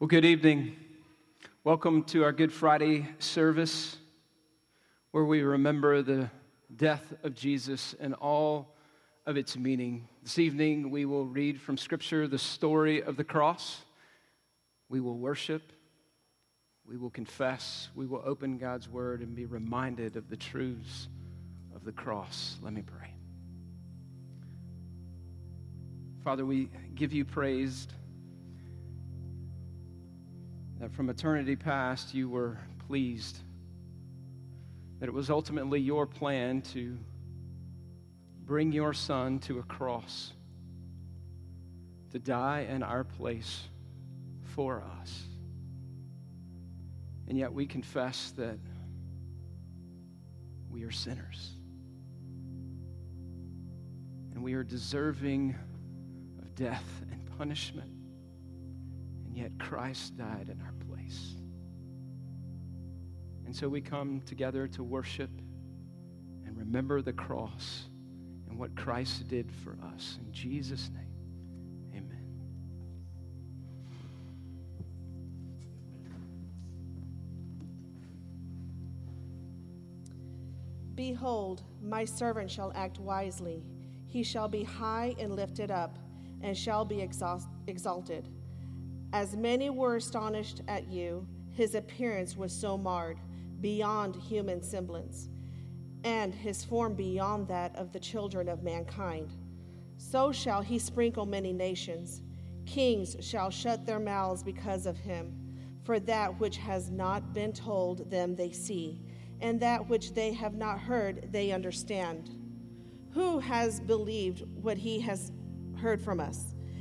Well, good evening. Welcome to our Good Friday service where we remember the death of Jesus and all of its meaning. This evening, we will read from Scripture the story of the cross. We will worship, we will confess, we will open God's Word and be reminded of the truths of the cross. Let me pray. Father, we give you praise that from eternity past you were pleased, that it was ultimately your plan to bring your son to a cross, to die in our place for us. And yet we confess that we are sinners. And we are deserving of death and punishment. And yet Christ died in our place. And so we come together to worship and remember the cross and what Christ did for us. In Jesus' name, amen. Behold, my servant shall act wisely. He shall be high and lifted up, and shall be exalted. As many were astonished at you, his appearance was so marred, beyond human semblance, and his form beyond that of the children of mankind. So shall he sprinkle many nations. Kings shall shut their mouths because of him. For that which has not been told them they see, and that which they have not heard they understand. Who has believed what he has heard from us?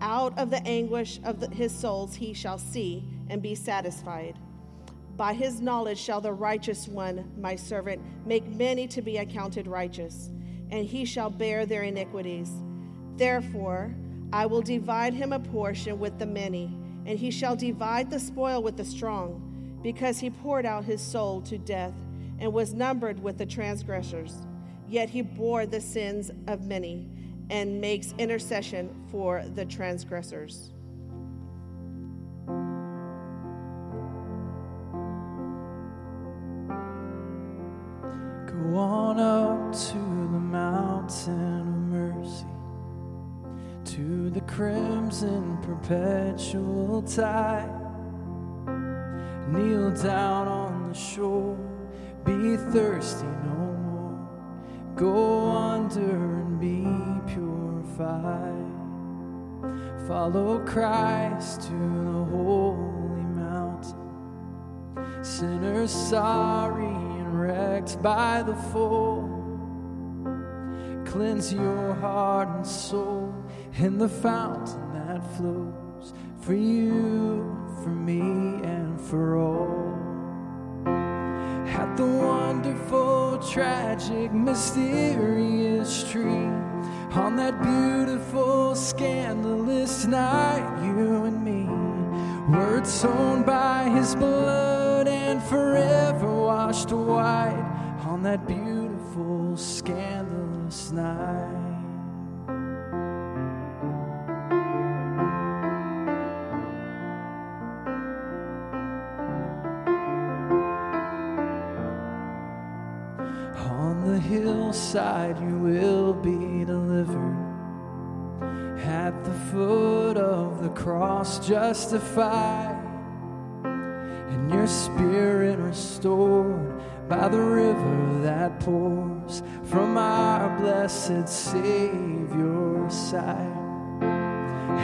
Out of the anguish of the, his souls he shall see and be satisfied. By his knowledge shall the righteous one, my servant, make many to be accounted righteous, and he shall bear their iniquities. Therefore, I will divide him a portion with the many, and he shall divide the spoil with the strong, because he poured out his soul to death and was numbered with the transgressors. Yet he bore the sins of many and makes intercession for the transgressors. Go on up to the mountain of mercy, to the crimson perpetual tide. Kneel down on the shore, be thirsty no more. Go under and be purified. Follow Christ to the holy mountain. Sinners sorry and wrecked by the fall. cleanse your heart and soul in the fountain that flows for you, for me, and for all. At the wonderful, tragic, mysterious tree, on that beautiful, scandalous night, you and me were torn by his blood and forever washed white on that beautiful, scandalous night. Hillside you will be delivered. At the foot of the cross, justified, and your spirit restored by the river that pours from our blessed Savior's side.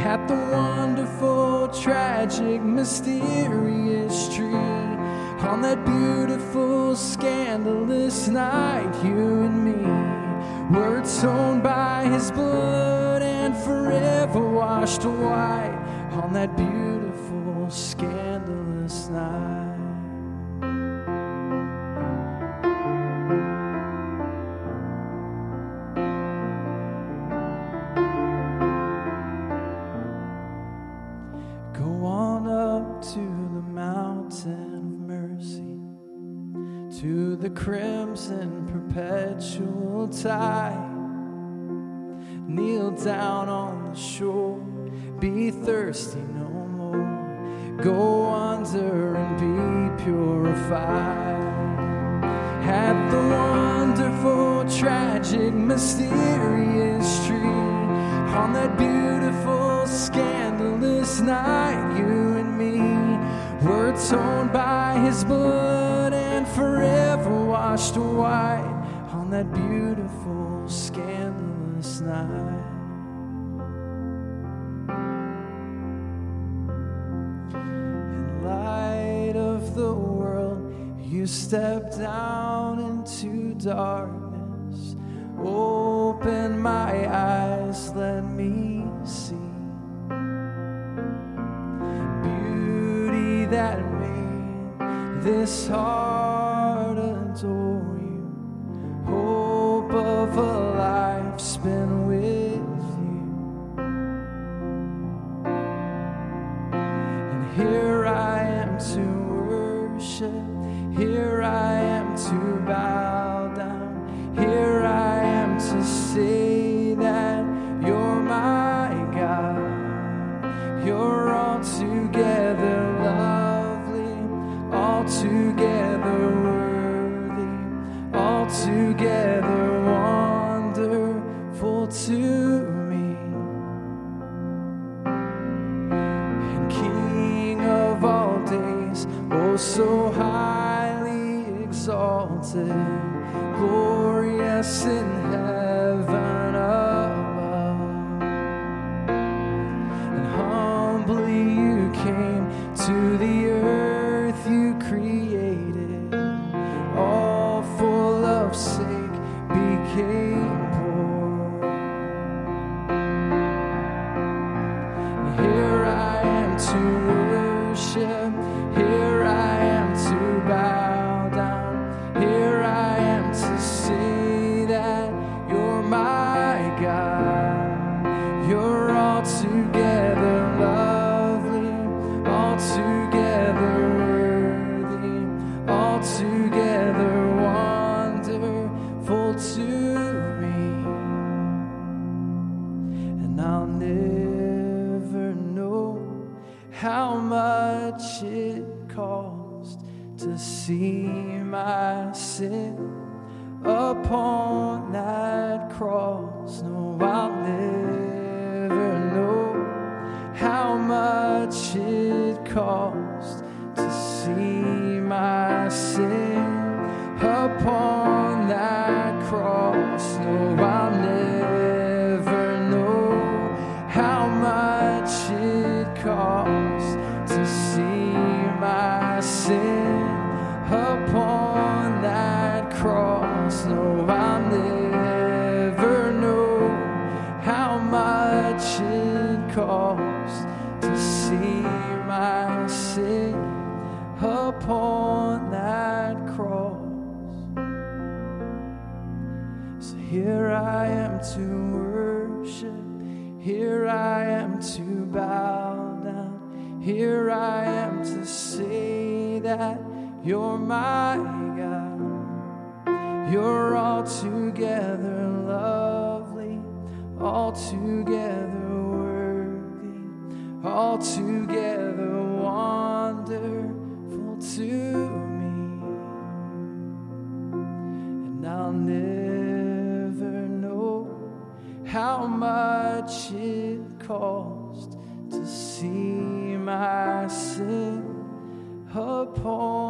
At the wonderful, tragic, mysterious tree, on that beautiful, scandalous night, you washed white on that beautiful, scandalous night. Go on up to the mountain of mercy, to the crimson perpetual tide. Kneel down on the shore, be thirsty no more. Go under and be purified. At the wonderful, tragic, mysterious tree, on that beautiful, scandalous night, you and me were torn by his blood and forever washed white on that beautiful, scandalous night. Stepped down into darkness. Open my eyes, let me see beauty that made this heart adore you. Hope of a life spent with you. And here I am to how much it cost to see my sin upon that cross. No, I'll never know how much it cost to see my sin you're my God. You're altogether lovely, altogether worthy, altogether wonderful to me. And I'll never know how much it cost to see my sin upon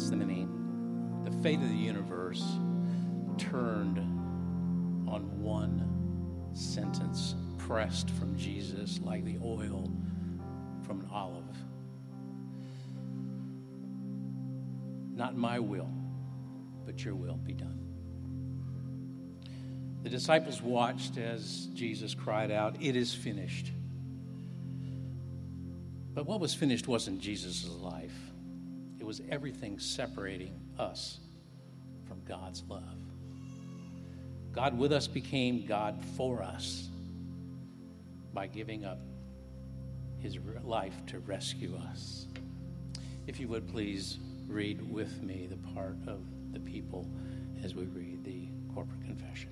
Of Gethsemane, the fate of the universe turned on one sentence pressed from Jesus like the oil from an olive. Not my will, but your will be done. The disciples watched as Jesus cried out, It is finished. But what was finished wasn't Jesus' life. Was everything separating us from God's love. God with us became God for us by giving up his life to rescue us. If you would please read with me the part of the people as we read the corporate confession.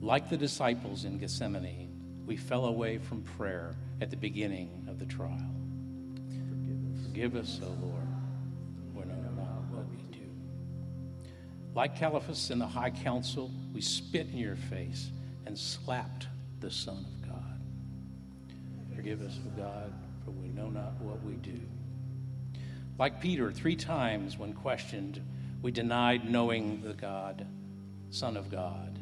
Like the disciples in Gethsemane, we fell away from prayer at the beginning of the trial. Forgive us, O Lord, for we know not what we do. Like Caiaphas in the high council, we spit in your face and slapped the Son of God. Forgive us, O God, for we know not what we do. Like Peter, three times when questioned, we denied knowing the God, Son of God.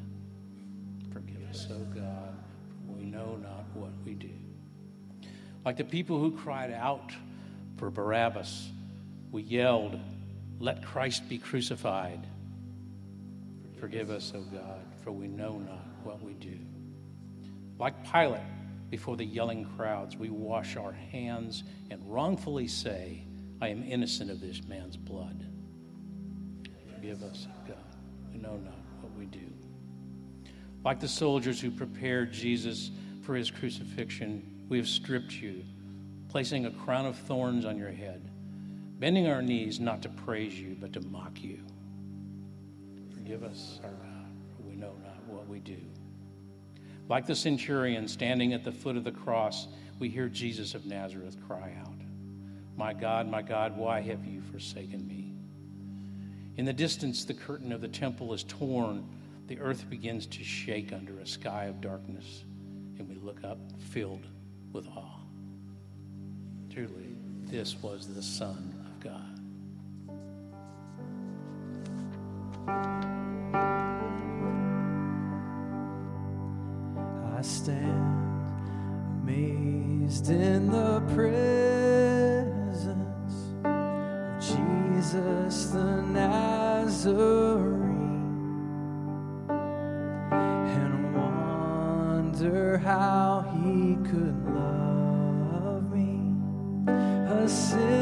Forgive us, O God, for we know not what we do. Like the people who cried out for Barabbas, we yelled, Let Christ be crucified. Forgive us, O God, for we know not what we do. Like Pilate, before the yelling crowds, we wash our hands and wrongfully say, I am innocent of this man's blood. Forgive us, O God, we know not what we do. Like the soldiers who prepared Jesus for his crucifixion, we have stripped you, placing a crown of thorns on your head, bending our knees not to praise you, but to mock you. Forgive us, our God, for we know not what we do. Like the centurion standing at the foot of the cross, we hear Jesus of Nazareth cry out, My God, my God, why have you forsaken me? In the distance, the curtain of the temple is torn. The earth begins to shake under a sky of darkness, and we look up filled with awe. Truly, this was the Son of God. I stand amazed in the presence of Jesus the Nazarene and wonder how he could love a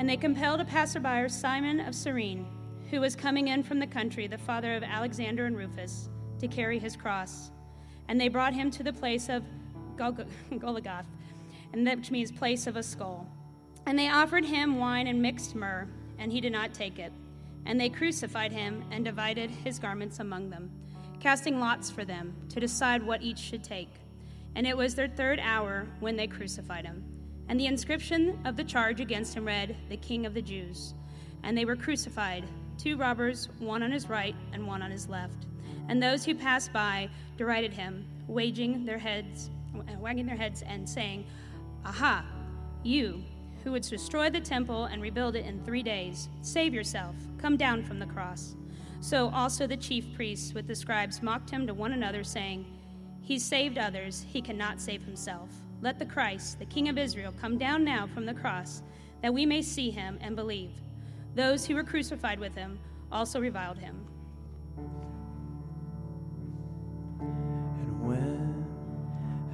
And they compelled a passerby, Simon of Cyrene, who was coming in from the country, the father of Alexander and Rufus, to carry his cross. And they brought him to the place of Golg- Golgoth, and that which means place of a skull. And they offered him wine and mixed myrrh, and he did not take it. And they crucified him and divided his garments among them, casting lots for them to decide what each should take. And it was their third hour when they crucified him. And the inscription of the charge against him read, The King of the Jews. And they were crucified, two robbers, one on his right and one on his left. And those who passed by derided him, waging their heads, wagging their heads and saying, Aha, you who would destroy the temple and rebuild it in three days, save yourself, come down from the cross. So also the chief priests with the scribes mocked him to one another, saying, He saved others, he cannot save himself. Let the Christ, the King of Israel, come down now from the cross, that we may see him and believe. Those who were crucified with him also reviled him. And when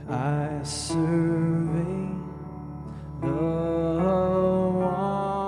I survey the wondrous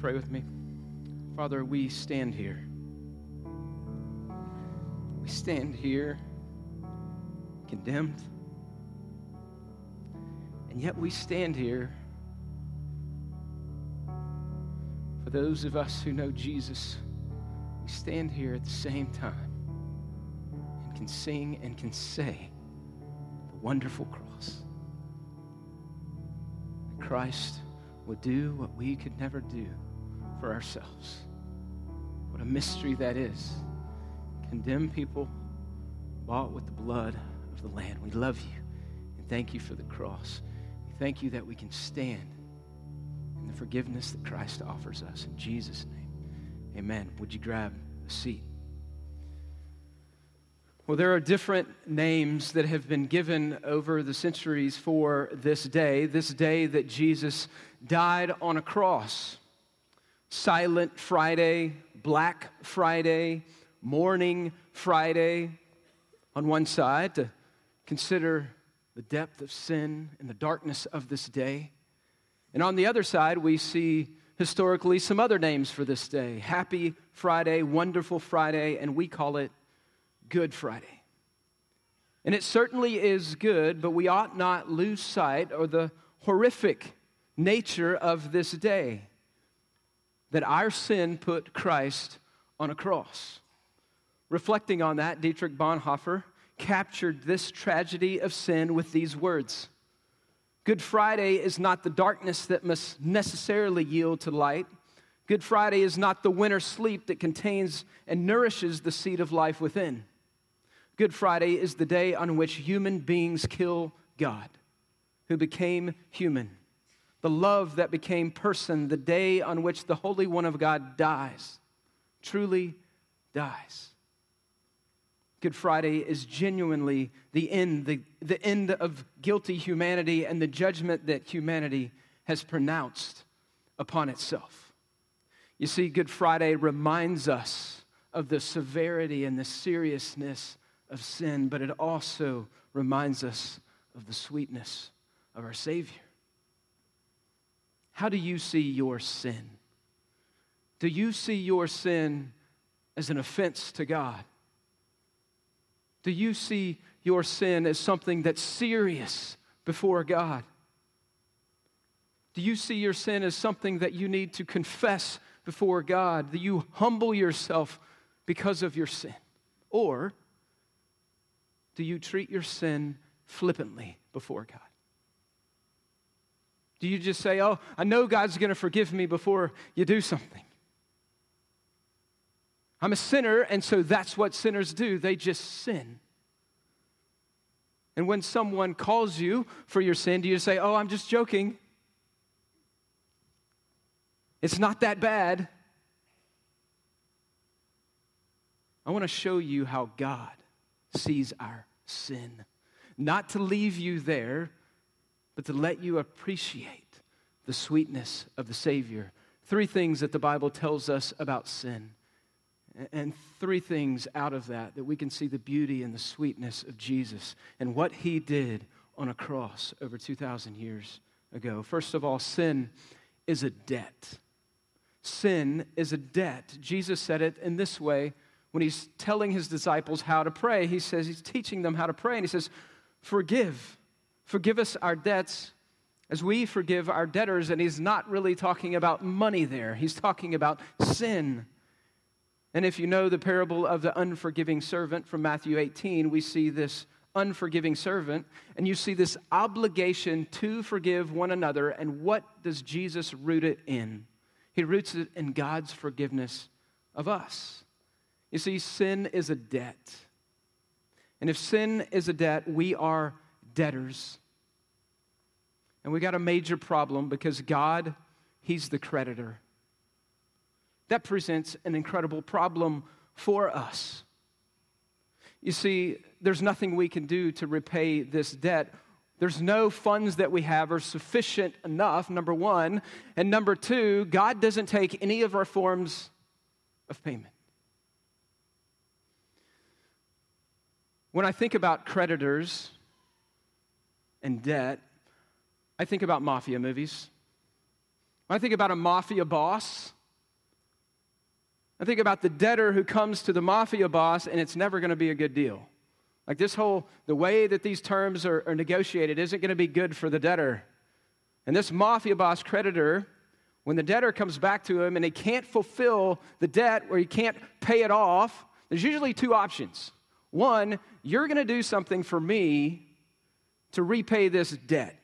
pray with me? Father, we stand here. We stand here condemned. And yet we stand here for those of us who know Jesus. We stand here at the same time and can sing and can say the wonderful cross. That Christ would do what we could never do for ourselves. What a mystery that is. Condemn people bought with the blood of the Lamb. We love you and thank you for the cross. We thank you that we can stand in the forgiveness that Christ offers us. In Jesus' name, amen. Would you grab a seat? Well, there are different names that have been given over the centuries for this day, this day that Jesus died on a cross. Silent Friday, Black Friday, Mourning Friday on one side to consider the depth of sin and the darkness of this day. And on the other side, we see historically some other names for this day Happy Friday, Wonderful Friday, and we call it Good Friday. And it certainly is good, but we ought not lose sight of the horrific nature of this day that our sin put Christ on a cross. Reflecting on that, Dietrich Bonhoeffer captured this tragedy of sin with these words Good Friday is not the darkness that must necessarily yield to light. Good Friday is not the winter sleep that contains and nourishes the seed of life within. Good Friday is the day on which human beings kill God, who became human. The love that became person, the day on which the Holy One of God dies, truly dies. Good Friday is genuinely the end, the, the end of guilty humanity and the judgment that humanity has pronounced upon itself. You see, Good Friday reminds us of the severity and the seriousness of sin, but it also reminds us of the sweetness of our Savior. How do you see your sin? Do you see your sin as an offense to God? Do you see your sin as something that's serious before God? Do you see your sin as something that you need to confess before God? Do you humble yourself because of your sin? Or do you treat your sin flippantly before God? Do you just say, Oh, I know God's going to forgive me before you do something? I'm a sinner, and so that's what sinners do. They just sin. And when someone calls you for your sin, do you say, Oh, I'm just joking? It's not that bad. I want to show you how God sees our sin. Not to leave you there, but to let you appreciate the sweetness of the Savior. Three things that the Bible tells us about sin. And three things out of that that we can see the beauty and the sweetness of Jesus and what he did on a cross over 2,000 years ago. First of all, sin is a debt. Sin is a debt. Jesus said it in this way when he's telling his disciples how to pray. He says, he's teaching them how to pray, and he says, Forgive. Forgive us our debts as we forgive our debtors. And he's not really talking about money there, he's talking about sin. And if you know the parable of the unforgiving servant from Matthew 18, we see this unforgiving servant, and you see this obligation to forgive one another. And what does Jesus root it in? He roots it in God's forgiveness of us. You see, sin is a debt. And if sin is a debt, we are debtors. And we got a major problem because God, He's the creditor that presents an incredible problem for us. You see, there's nothing we can do to repay this debt. There's no funds that we have are sufficient enough, number one. And number two, God doesn't take any of our forms of payment. When I think about creditors and debt, I think about mafia movies When I think about a mafia boss, I think about the debtor who comes to the mafia boss and it's never going to be a good deal. Like this whole, the way that these terms are, are negotiated isn't going to be good for the debtor. And this mafia boss creditor, when the debtor comes back to him and he can't fulfill the debt or he can't pay it off, there's usually two options. One, you're going to do something for me to repay this debt.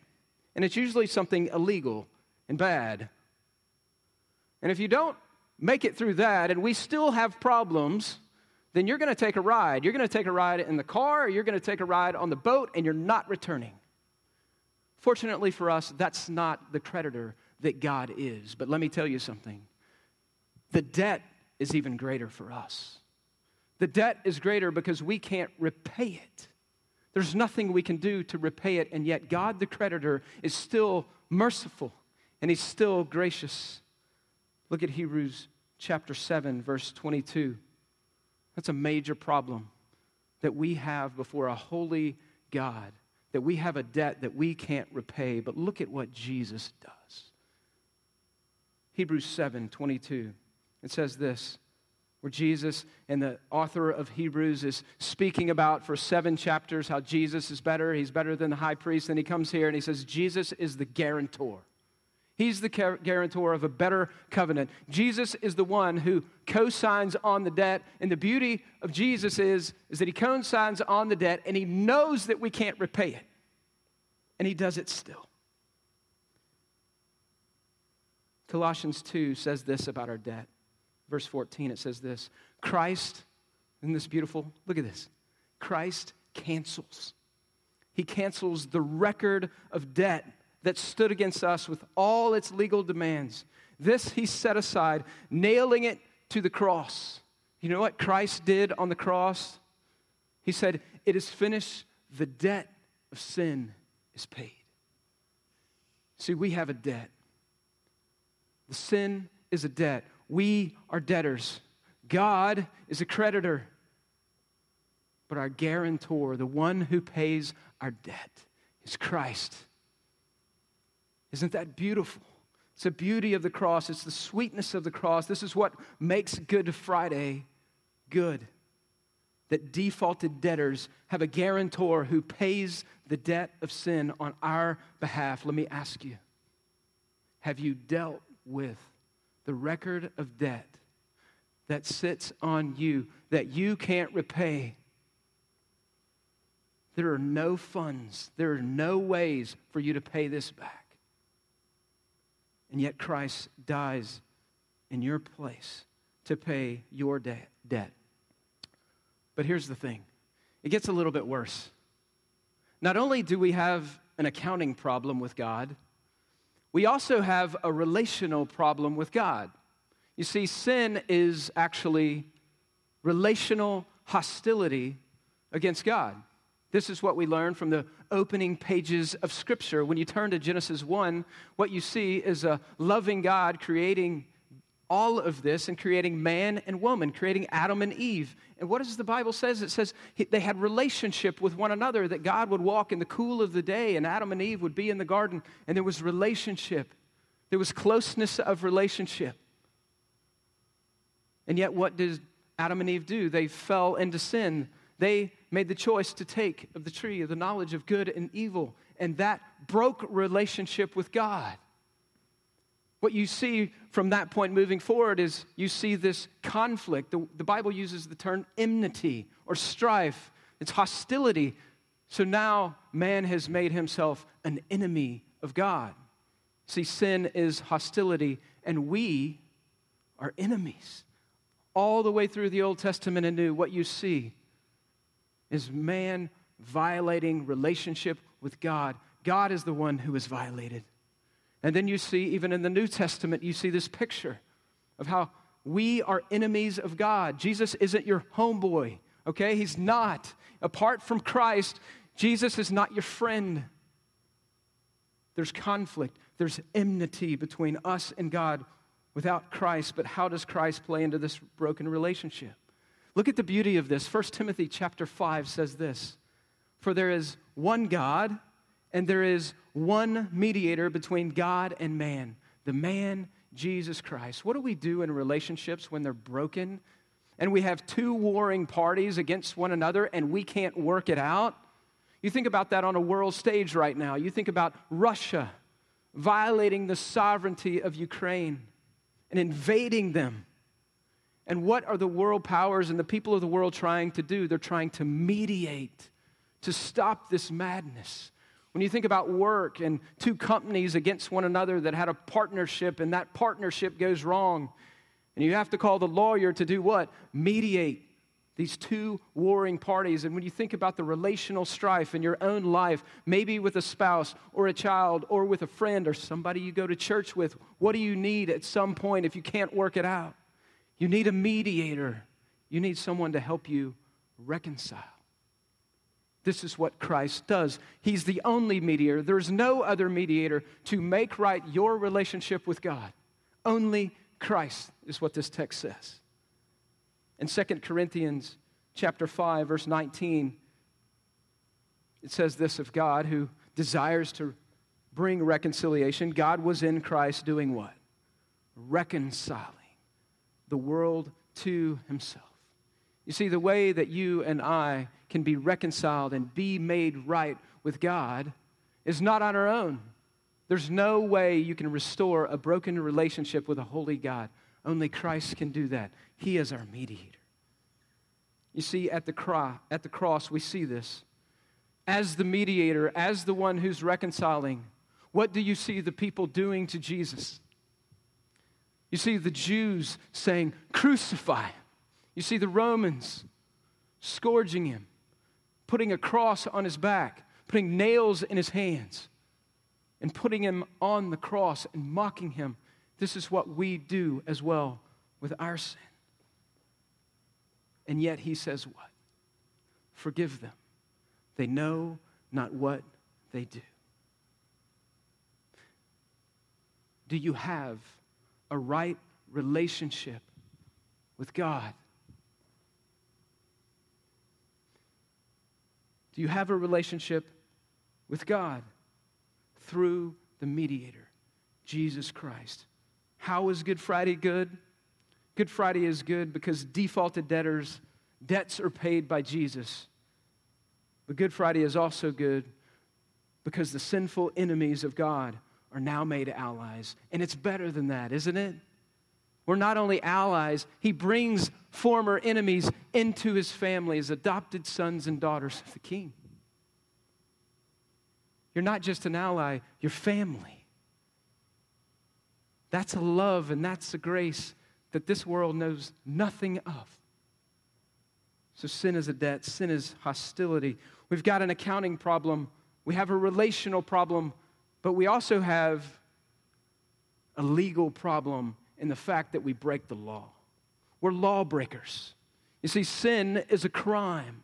And it's usually something illegal and bad. And if you don't make it through that and we still have problems, then you're going to take a ride. You're going to take a ride in the car, you're going to take a ride on the boat, and you're not returning. Fortunately for us, that's not the creditor that God is. But let me tell you something the debt is even greater for us. The debt is greater because we can't repay it. There's nothing we can do to repay it, and yet God, the creditor, is still merciful and He's still gracious. Look at Hebrews chapter 7, verse 22. That's a major problem that we have before a holy God, that we have a debt that we can't repay. But look at what Jesus does. Hebrews 7, 22. It says this where Jesus and the author of Hebrews is speaking about for seven chapters how Jesus is better. He's better than the high priest. Then he comes here and he says, Jesus is the guarantor. He's the guarantor of a better covenant. Jesus is the one who co-signs on the debt. And the beauty of Jesus is, is that he co-signs on the debt and he knows that we can't repay it. And he does it still. Colossians 2 says this about our debt. Verse 14, it says this Christ, isn't this beautiful? Look at this. Christ cancels. He cancels the record of debt that stood against us with all its legal demands. This he set aside, nailing it to the cross. You know what Christ did on the cross? He said, It is finished. The debt of sin is paid. See, we have a debt. The sin is a debt. We are debtors. God is a creditor. But our guarantor, the one who pays our debt, is Christ. Isn't that beautiful? It's the beauty of the cross, it's the sweetness of the cross. This is what makes Good Friday good. That defaulted debtors have a guarantor who pays the debt of sin on our behalf. Let me ask you have you dealt with the record of debt that sits on you that you can't repay? There are no funds, there are no ways for you to pay this back. And yet Christ dies in your place to pay your de- debt. But here's the thing it gets a little bit worse. Not only do we have an accounting problem with God, we also have a relational problem with God. You see, sin is actually relational hostility against God. This is what we learn from the opening pages of Scripture. When you turn to Genesis 1, what you see is a loving God creating all of this and creating man and woman, creating Adam and Eve. And what does the Bible says? It says they had relationship with one another, that God would walk in the cool of the day and Adam and Eve would be in the garden and there was relationship. There was closeness of relationship. And yet what did Adam and Eve do? They fell into sin. They made the choice to take of the tree of the knowledge of good and evil, and that broke relationship with God. What you see from that point moving forward is you see this conflict. The, the Bible uses the term enmity or strife, it's hostility. So now man has made himself an enemy of God. See, sin is hostility, and we are enemies. All the way through the Old Testament and New, what you see is man violating relationship with God. God is the one who is violated. And then you see, even in the New Testament, you see this picture of how we are enemies of God. Jesus isn't your homeboy, okay? He's not. Apart from Christ, Jesus is not your friend. There's conflict, there's enmity between us and God without Christ. But how does Christ play into this broken relationship? Look at the beauty of this. 1 Timothy chapter 5 says this For there is one God, and there is one mediator between God and man, the man Jesus Christ. What do we do in relationships when they're broken and we have two warring parties against one another and we can't work it out? You think about that on a world stage right now. You think about Russia violating the sovereignty of Ukraine and invading them. And what are the world powers and the people of the world trying to do? They're trying to mediate to stop this madness. When you think about work and two companies against one another that had a partnership and that partnership goes wrong, and you have to call the lawyer to do what? Mediate these two warring parties. And when you think about the relational strife in your own life, maybe with a spouse or a child or with a friend or somebody you go to church with, what do you need at some point if you can't work it out? You need a mediator, you need someone to help you reconcile. This is what Christ does. He's the only mediator. There's no other mediator to make right your relationship with God. Only Christ is what this text says. In 2 Corinthians chapter 5 verse 19 it says this of God who desires to bring reconciliation. God was in Christ doing what? Reconciling the world to himself. You see, the way that you and I can be reconciled and be made right with God is not on our own. There's no way you can restore a broken relationship with a holy God. Only Christ can do that. He is our mediator. You see, at the, cro- at the cross, we see this. As the mediator, as the one who's reconciling, what do you see the people doing to Jesus? You see the Jews saying, Crucify. You see the Romans scourging him, putting a cross on his back, putting nails in his hands, and putting him on the cross and mocking him. This is what we do as well with our sin. And yet he says, What? Forgive them. They know not what they do. Do you have a right relationship with God? Do you have a relationship with God through the mediator, Jesus Christ? How is Good Friday good? Good Friday is good because defaulted debtors, debts are paid by Jesus. But Good Friday is also good because the sinful enemies of God are now made allies. And it's better than that, isn't it? We're not only allies, he brings former enemies into his family as adopted sons and daughters of the king. You're not just an ally, you're family. That's a love and that's a grace that this world knows nothing of. So sin is a debt, sin is hostility. We've got an accounting problem, we have a relational problem, but we also have a legal problem in the fact that we break the law. We're lawbreakers. You see, sin is a crime.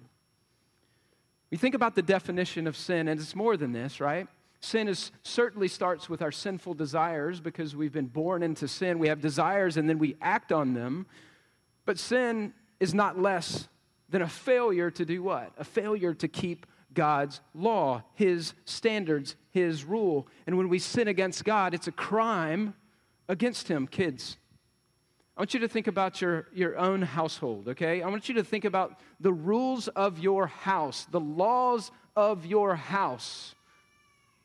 We think about the definition of sin, and it's more than this, right? Sin is, certainly starts with our sinful desires because we've been born into sin. We have desires and then we act on them. But sin is not less than a failure to do what? A failure to keep God's law, His standards, His rule. And when we sin against God, it's a crime against Him, kids. I want you to think about your, your own household, okay? I want you to think about the rules of your house, the laws of your house.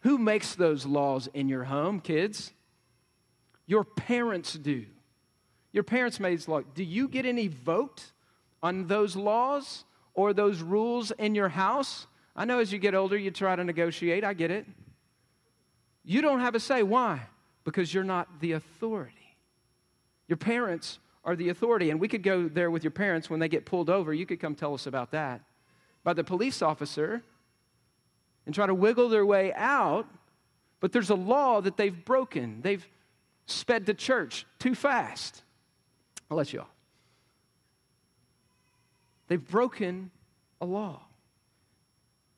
Who makes those laws in your home, kids? Your parents do. Your parents made law. Do you get any vote on those laws or those rules in your house? I know as you get older, you try to negotiate. I get it. You don't have a say. Why? Because you're not the authority. Your parents are the authority. And we could go there with your parents when they get pulled over. You could come tell us about that. By the police officer and try to wiggle their way out, but there's a law that they've broken. They've sped to church too fast. I'll let you off. They've broken a law.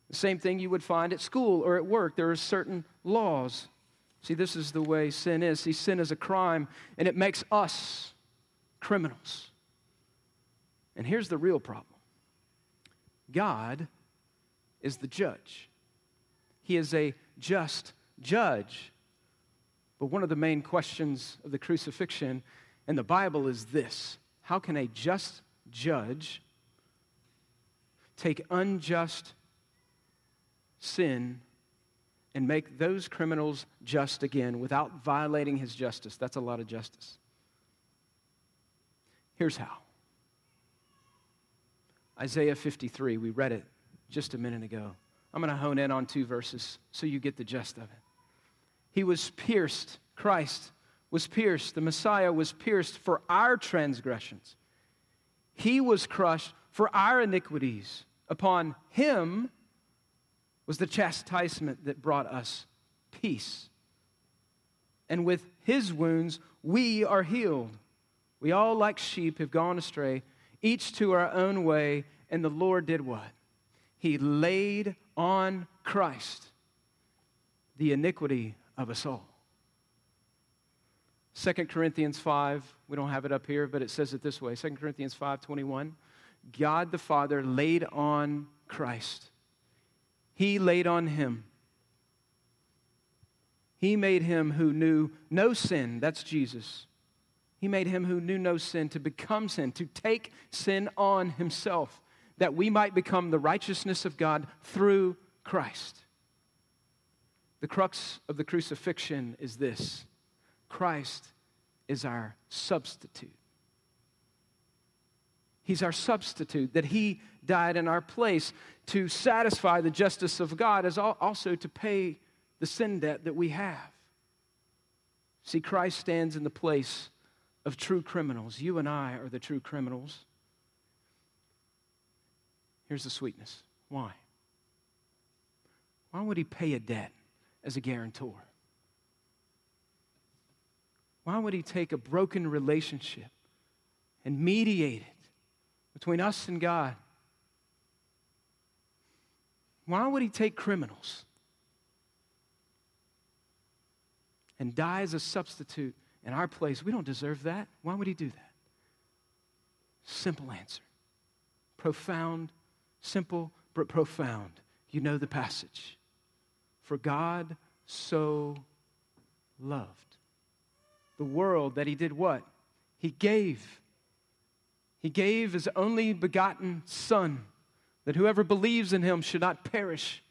The same thing you would find at school or at work. There are certain laws. See, this is the way sin is. See, sin is a crime, and it makes us criminals. And here's the real problem God is the judge. He is a just judge. But one of the main questions of the crucifixion in the Bible is this How can a just judge take unjust sin and make those criminals just again without violating his justice? That's a lot of justice. Here's how Isaiah 53, we read it just a minute ago. I'm going to hone in on two verses so you get the gist of it. He was pierced, Christ was pierced, the Messiah was pierced for our transgressions. He was crushed for our iniquities. Upon him was the chastisement that brought us peace. And with his wounds, we are healed. We all, like sheep, have gone astray, each to our own way, and the Lord did what? He laid on Christ the iniquity of us all. 2 Corinthians 5, we don't have it up here, but it says it this way 2 Corinthians 5 21. God the Father laid on Christ. He laid on him. He made him who knew no sin, that's Jesus. He made him who knew no sin to become sin, to take sin on himself, that we might become the righteousness of God through Christ. The crux of the crucifixion is this Christ is our substitute. He's our substitute, that He died in our place to satisfy the justice of God, as also to pay the sin debt that we have. See, Christ stands in the place of true criminals. You and I are the true criminals. Here's the sweetness. Why? Why would he pay a debt as a guarantor? Why would he take a broken relationship and mediate it between us and God? Why would he take criminals and die as a substitute in our place? We don't deserve that. Why would he do that? Simple answer. Profound, simple, but profound. You know the passage. For God so loved the world that he did what? He gave. He gave his only begotten Son, that whoever believes in him should not perish,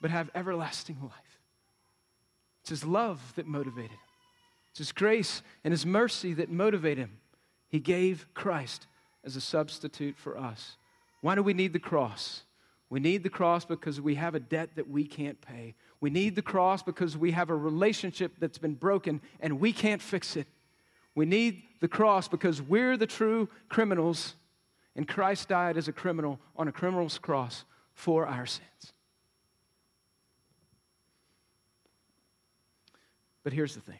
but have everlasting life. It's his love that motivated him, it's his grace and his mercy that motivated him. He gave Christ as a substitute for us. Why do we need the cross? We need the cross because we have a debt that we can't pay. We need the cross because we have a relationship that's been broken and we can't fix it. We need the cross because we're the true criminals and Christ died as a criminal on a criminal's cross for our sins. But here's the thing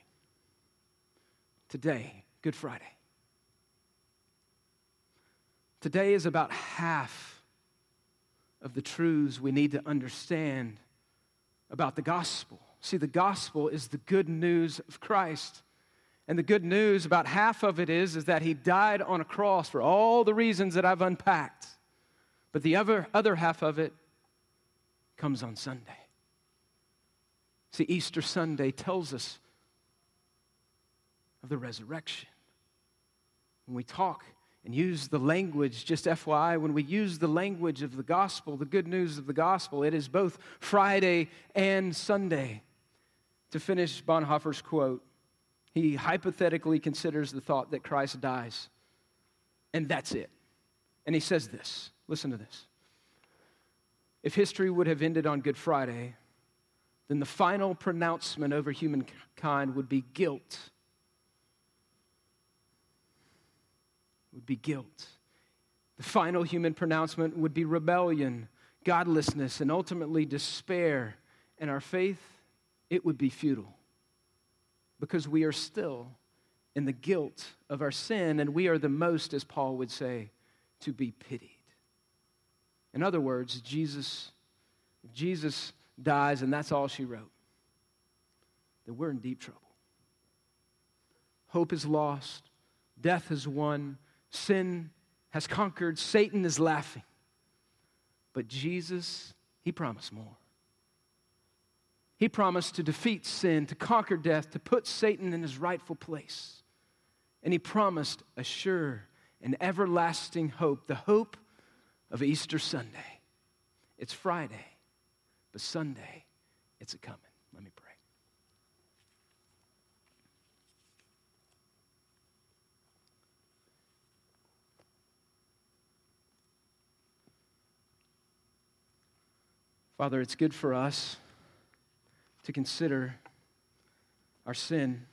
today, Good Friday, today is about half of the truths we need to understand about the gospel. See, the gospel is the good news of Christ. And the good news, about half of it is, is that he died on a cross for all the reasons that I've unpacked. But the other, other half of it comes on Sunday. See, Easter Sunday tells us of the resurrection. When we talk and use the language, just FYI, when we use the language of the gospel, the good news of the gospel, it is both Friday and Sunday. To finish Bonhoeffer's quote, he hypothetically considers the thought that Christ dies, and that's it. And he says this listen to this. If history would have ended on Good Friday, then the final pronouncement over humankind would be guilt would be guilt. The final human pronouncement would be rebellion, godlessness, and ultimately despair. And our faith, it would be futile because we are still in the guilt of our sin, and we are the most, as Paul would say, to be pitied. In other words, Jesus, Jesus dies, and that's all she wrote, then we're in deep trouble. Hope is lost, death is won, Sin has conquered, Satan is laughing. But Jesus, he promised more. He promised to defeat sin, to conquer death, to put Satan in his rightful place. And he promised a sure and everlasting hope, the hope of Easter Sunday. It's Friday, but Sunday, it's a coming. Let me pray. Father, it's good for us to consider our sin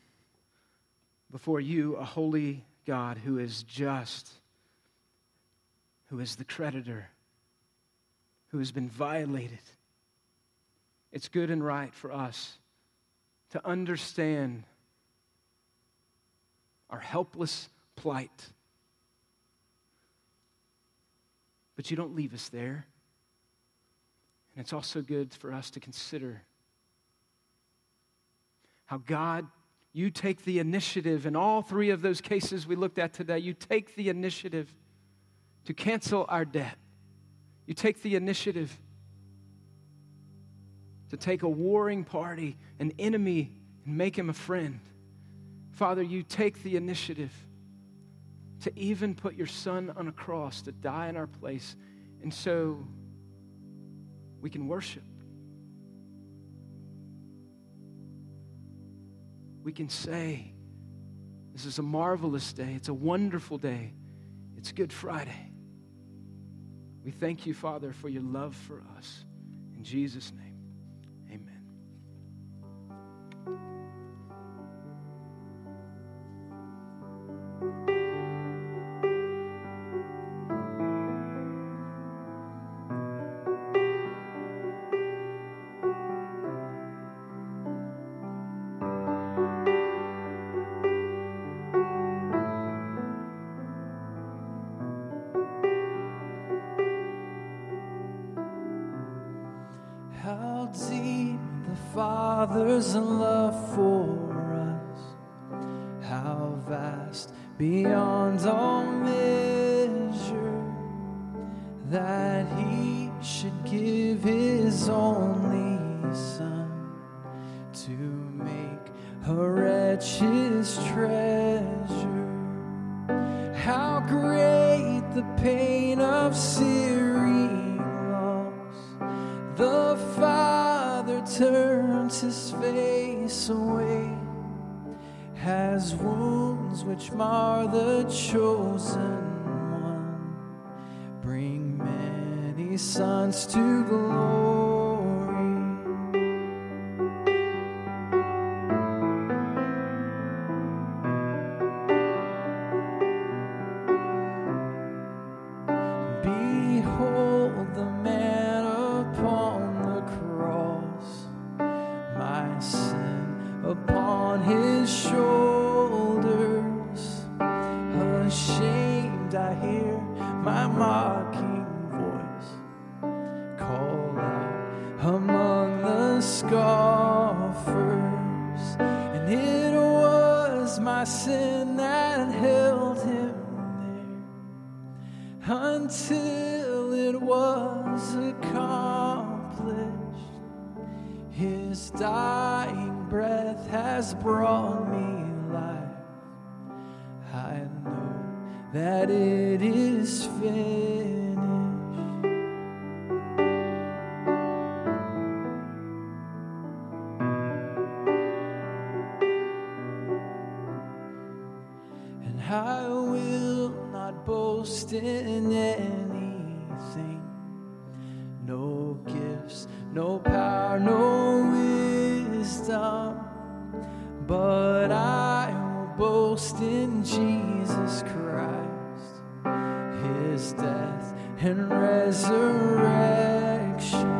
before you, a holy God who is just, who is the creditor, who has been violated. It's good and right for us to understand our helpless plight. But you don't leave us there. And it's also good for us to consider how God, you take the initiative in all three of those cases we looked at today. You take the initiative to cancel our debt. You take the initiative to take a warring party, an enemy, and make him a friend. Father, you take the initiative to even put your son on a cross to die in our place. And so we can worship. We can say, This is a marvelous day. It's a wonderful day. It's Good Friday. We thank you, Father, for your love for us. In Jesus' name. The pain of searing loss, the Father turns his face away, has wounds which mar the chosen one, bring many sons to glory. boast in anything. No gifts, no power, no wisdom, but I will boast in Jesus Christ, His death and resurrection.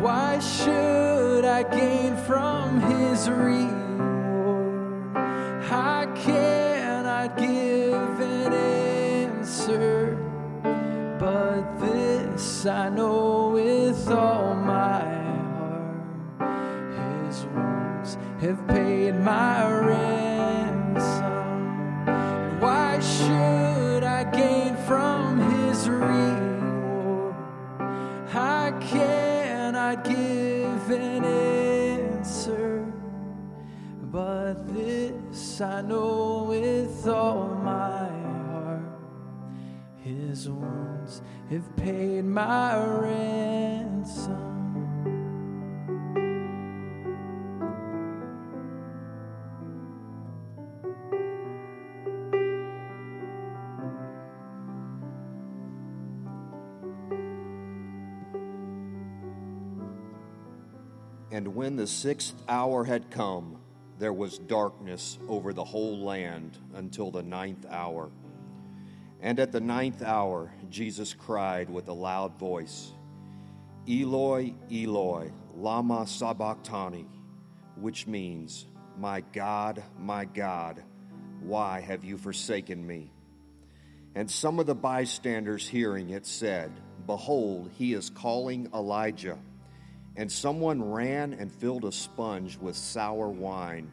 Why should I gain from His? I know with all my heart his wounds have paid my ransom. And why should I gain from his reward? I cannot give an answer, but this I know with all my heart his wounds have paid my ransom. And when the sixth hour had come, there was darkness over the whole land until the ninth hour. And at the ninth hour, Jesus cried with a loud voice, Eloi, Eloi, Lama Sabachthani, which means, My God, my God, why have you forsaken me? And some of the bystanders hearing it said, Behold, he is calling Elijah. And someone ran and filled a sponge with sour wine,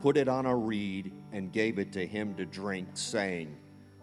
put it on a reed, and gave it to him to drink, saying,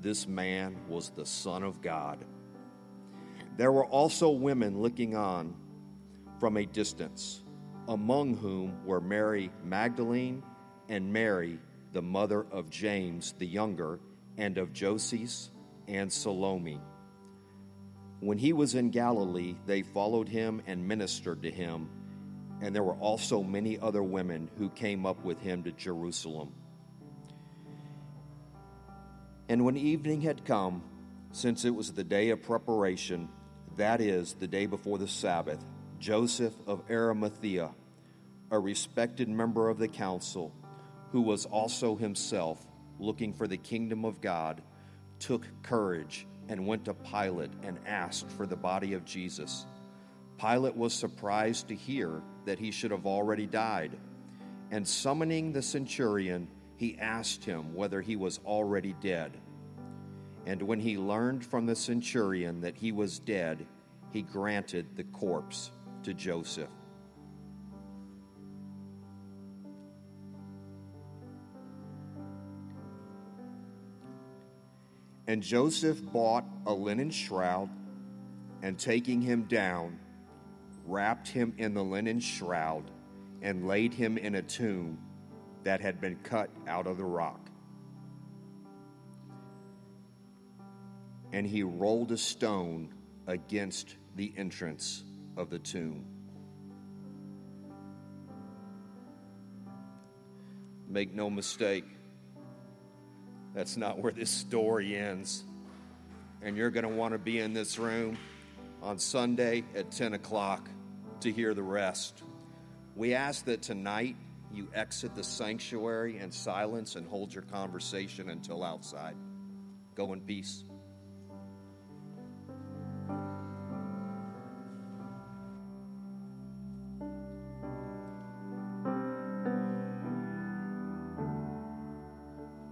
this man was the Son of God. There were also women looking on from a distance, among whom were Mary Magdalene and Mary, the mother of James the younger, and of Joses and Salome. When he was in Galilee, they followed him and ministered to him and there were also many other women who came up with him to Jerusalem. And when evening had come, since it was the day of preparation, that is, the day before the Sabbath, Joseph of Arimathea, a respected member of the council, who was also himself looking for the kingdom of God, took courage and went to Pilate and asked for the body of Jesus. Pilate was surprised to hear that he should have already died. And summoning the centurion, he asked him whether he was already dead. And when he learned from the centurion that he was dead, he granted the corpse to Joseph. And Joseph bought a linen shroud, and taking him down, wrapped him in the linen shroud, and laid him in a tomb that had been cut out of the rock. And he rolled a stone against the entrance of the tomb. Make no mistake, that's not where this story ends. And you're going to want to be in this room on Sunday at 10 o'clock to hear the rest. We ask that tonight you exit the sanctuary in silence and hold your conversation until outside. Go in peace.